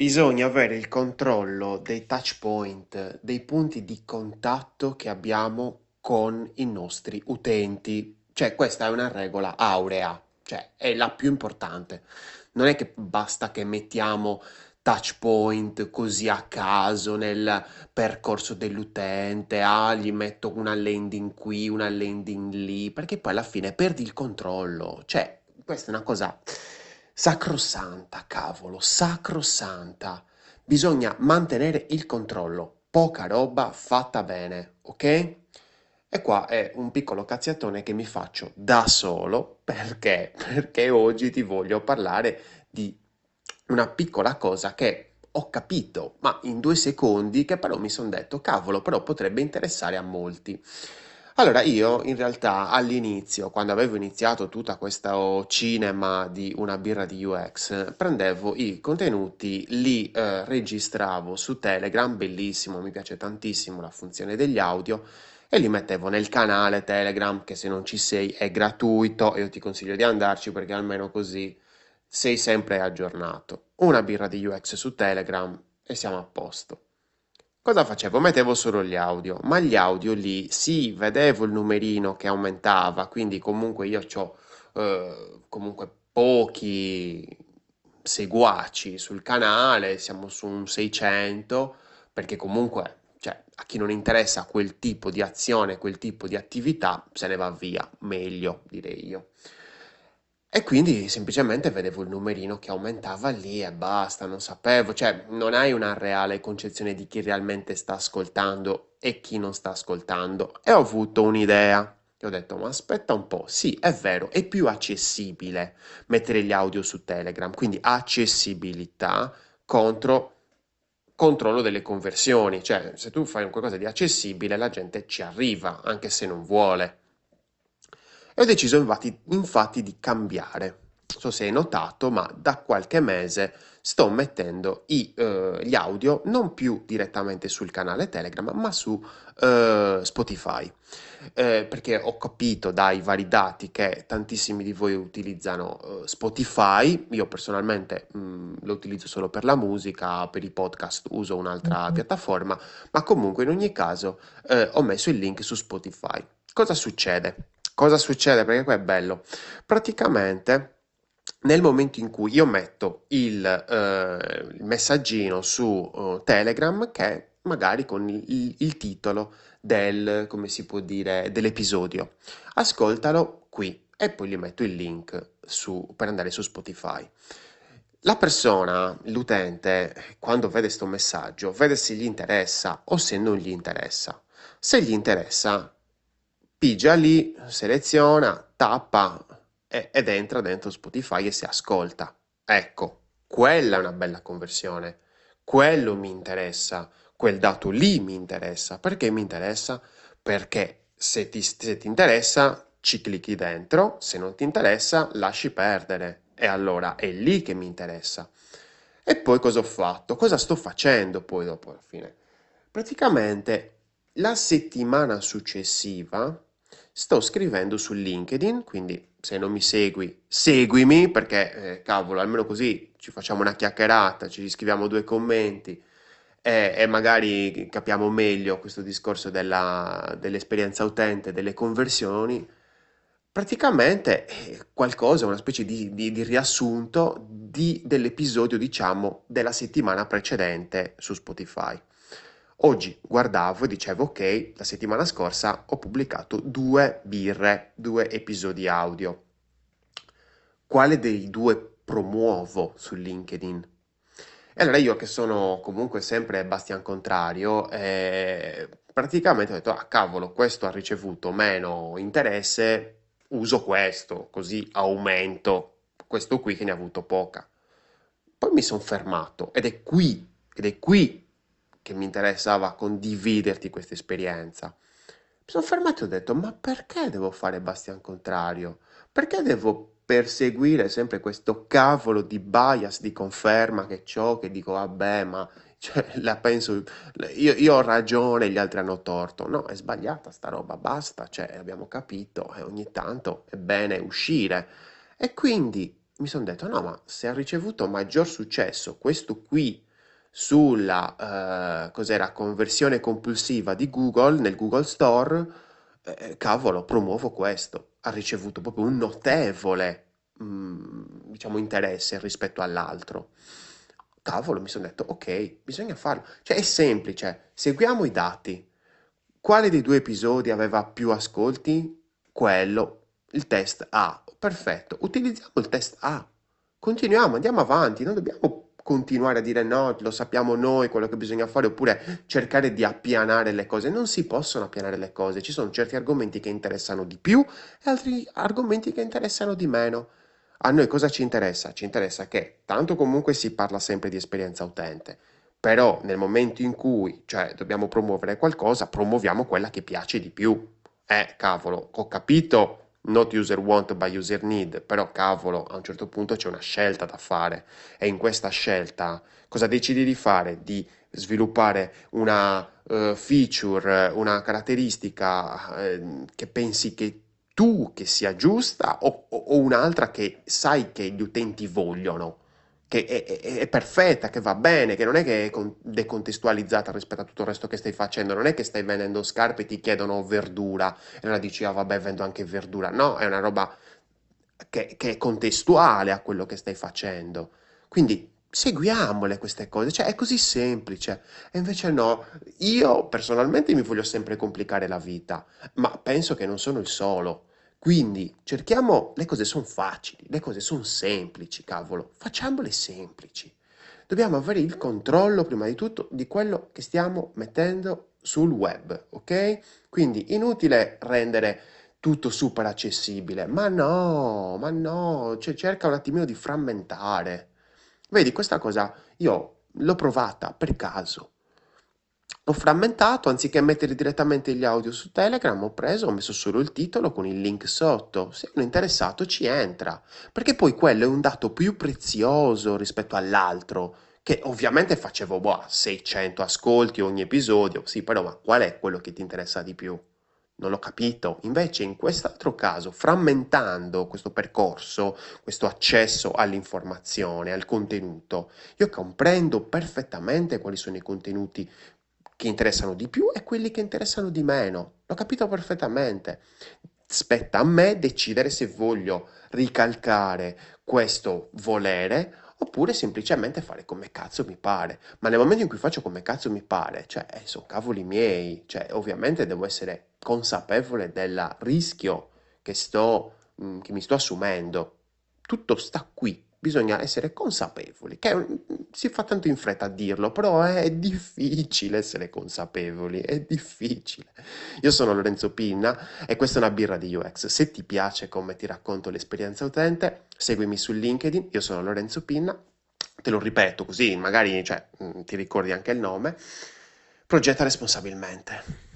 Bisogna avere il controllo dei touch point, dei punti di contatto che abbiamo con i nostri utenti. Cioè, questa è una regola aurea, cioè è la più importante. Non è che basta che mettiamo touch point così a caso nel percorso dell'utente, ah, gli metto una landing qui, una landing lì, perché poi alla fine perdi il controllo. Cioè, questa è una cosa sacrosanta, cavolo, sacrosanta. Bisogna mantenere il controllo, poca roba fatta bene, ok? E qua è un piccolo cazziatone che mi faccio da solo perché? Perché oggi ti voglio parlare di una piccola cosa che ho capito, ma in due secondi, che però mi sono detto, cavolo, però potrebbe interessare a molti. Allora, io in realtà all'inizio, quando avevo iniziato tutta questo cinema di una birra di UX, prendevo i contenuti, li eh, registravo su Telegram, bellissimo, mi piace tantissimo la funzione degli audio, e li mettevo nel canale Telegram, che se non ci sei è gratuito, e io ti consiglio di andarci perché almeno così sei sempre aggiornato. Una birra di UX su Telegram e siamo a posto. Cosa facevo? Mettevo solo gli audio, ma gli audio lì sì, vedevo il numerino che aumentava, quindi comunque io ho eh, comunque pochi seguaci sul canale, siamo su un 600, perché comunque cioè, a chi non interessa quel tipo di azione, quel tipo di attività, se ne va via, meglio direi io. E quindi semplicemente vedevo il numerino che aumentava lì e basta, non sapevo, cioè non hai una reale concezione di chi realmente sta ascoltando e chi non sta ascoltando. E ho avuto un'idea. E ho detto, ma aspetta un po', sì, è vero, è più accessibile mettere gli audio su Telegram, quindi accessibilità contro controllo delle conversioni, cioè se tu fai qualcosa di accessibile la gente ci arriva, anche se non vuole. E ho deciso infatti, infatti di cambiare. Non so se hai notato, ma da qualche mese sto mettendo i, eh, gli audio non più direttamente sul canale Telegram, ma su eh, Spotify. Eh, perché ho capito dai vari dati che tantissimi di voi utilizzano eh, Spotify. Io personalmente mh, mm, lo utilizzo solo per la musica, per i podcast uso un'altra mm-hmm. piattaforma, ma comunque in ogni caso eh, ho messo il link su Spotify. Cosa succede? Cosa succede? Perché qua è bello. Praticamente nel momento in cui io metto il, eh, il messaggino su uh, Telegram che magari con il, il, titolo del, come si può dire, dell'episodio, ascoltalo qui e poi gli metto il link su, per andare su Spotify. La persona, l'utente, quando vede questo messaggio, vede se gli interessa o se non gli interessa. Se gli interessa, pigia lì, seleziona, tappa ed entra dentro Spotify e si ascolta. Ecco, quella è una bella conversione. Quello mi interessa, quel dato lì mi interessa. Perché mi interessa? Perché se ti, se ti interessa ci clicchi dentro, se non ti interessa lasci perdere. E allora è lì che mi interessa. E poi cosa ho fatto? Cosa sto facendo poi dopo alla fine? Praticamente la settimana successiva sto scrivendo su LinkedIn, quindi se non mi segui, seguimi perché eh, cavolo, almeno così ci facciamo una chiacchierata, ci scriviamo due commenti e, e magari capiamo meglio questo discorso della, dell'esperienza utente, delle conversioni. Praticamente è qualcosa, una specie di, di, di riassunto di, dell'episodio, diciamo, della settimana precedente su Spotify. Oggi guardavo e dicevo ok, la settimana scorsa ho pubblicato due birre, due episodi audio. Quale dei due promuovo su LinkedIn? E allora io che sono comunque sempre Bastian Contrario, eh, praticamente ho detto, ah cavolo, questo ha ricevuto meno interesse, uso questo, così aumento questo qui che ne ha avuto poca. Poi mi sono fermato ed è qui, ed è qui che mi interessava condividerti questa esperienza. Mi sono fermato e ho detto, ma perché devo fare Bastian contrario? Perché devo perseguire sempre questo cavolo di bias, di conferma che ho, che dico, vabbè, ma cioè, la penso, io, io, ho ragione, gli altri hanno torto. No, è sbagliata sta roba, basta, cioè, abbiamo capito e ogni tanto è bene uscire. E quindi mi sono detto, no, ma se ha ricevuto maggior successo questo qui sulla eh, conversione compulsiva di Google nel Google Store, eh, cavolo, promuovo questo. Ha ricevuto proprio un notevole, mm, diciamo, interesse rispetto all'altro. Cavolo, mi sono detto, ok, bisogna farlo. Cioè, è semplice, seguiamo i dati. Quale dei due episodi aveva più ascolti? Quello, il test A. Perfetto, utilizziamo il test A. Continuiamo, andiamo avanti, non dobbiamo continuare a dire no, lo sappiamo noi quello che bisogna fare, oppure cercare di appianare le cose. Non si possono appianare le cose, ci sono certi argomenti che interessano di più e altri argomenti che interessano di meno. A noi cosa ci interessa? Ci interessa che tanto comunque si parla sempre di esperienza utente, però nel momento in cui, cioè, dobbiamo promuovere qualcosa, promuoviamo quella che piace di più. Eh, cavolo, ho capito not user want by user need, però cavolo, a un certo punto c'è una scelta da fare. E in questa scelta cosa decidi di fare? Di sviluppare una uh, feature, una caratteristica uh, che pensi che tu che sia giusta o, o un'altra che sai che gli utenti vogliono che è, è, è, perfetta, che va bene, che non è che è decontestualizzata rispetto a tutto il resto che stai facendo, non è che stai vendendo scarpe e ti chiedono verdura e allora dici, ah vabbè, vendo anche verdura. No, è una roba che, che è contestuale a quello che stai facendo. Quindi seguiamole queste cose, cioè è così semplice. E invece no, io personalmente mi voglio sempre complicare la vita, ma penso che non sono il solo. Quindi cerchiamo, le cose sono facili, le cose sono semplici, cavolo, facciamole semplici. Dobbiamo avere il controllo prima di tutto di quello che stiamo mettendo sul web, ok? Quindi inutile rendere tutto super accessibile, ma no, ma no, cioè, cerca un attimino di frammentare. Vedi, questa cosa io l'ho provata per caso. Ho frammentato, anziché mettere direttamente gli audio su Telegram, ho preso, ho messo solo il titolo con il link sotto. Se uno è interessato ci entra, perché poi quello è un dato più prezioso rispetto all'altro, che ovviamente facevo boh, 600 ascolti ogni episodio, sì, però ma qual è quello che ti interessa di più? Non l'ho capito. Invece in quest'altro caso, frammentando questo percorso, questo accesso all'informazione, al contenuto, io comprendo perfettamente quali sono i contenuti che interessano di più e quelli che interessano di meno. L'ho capito perfettamente. Spetta a me decidere se voglio ricalcare questo volere oppure semplicemente fare come cazzo mi pare. Ma nel momento in cui faccio come cazzo mi pare, cioè, eh, sono cavoli miei, cioè, ovviamente devo essere consapevole del rischio che sto, mm, che mi sto assumendo. Tutto sta qui bisogna essere consapevoli, che si fa tanto in fretta a dirlo, però è difficile essere consapevoli, è difficile. Io sono Lorenzo Pinna e questa è una birra di UX. Se ti piace come ti racconto l'esperienza utente, seguimi su LinkedIn, io sono Lorenzo Pinna, te lo ripeto così magari cioè, ti ricordi anche il nome, progetta responsabilmente.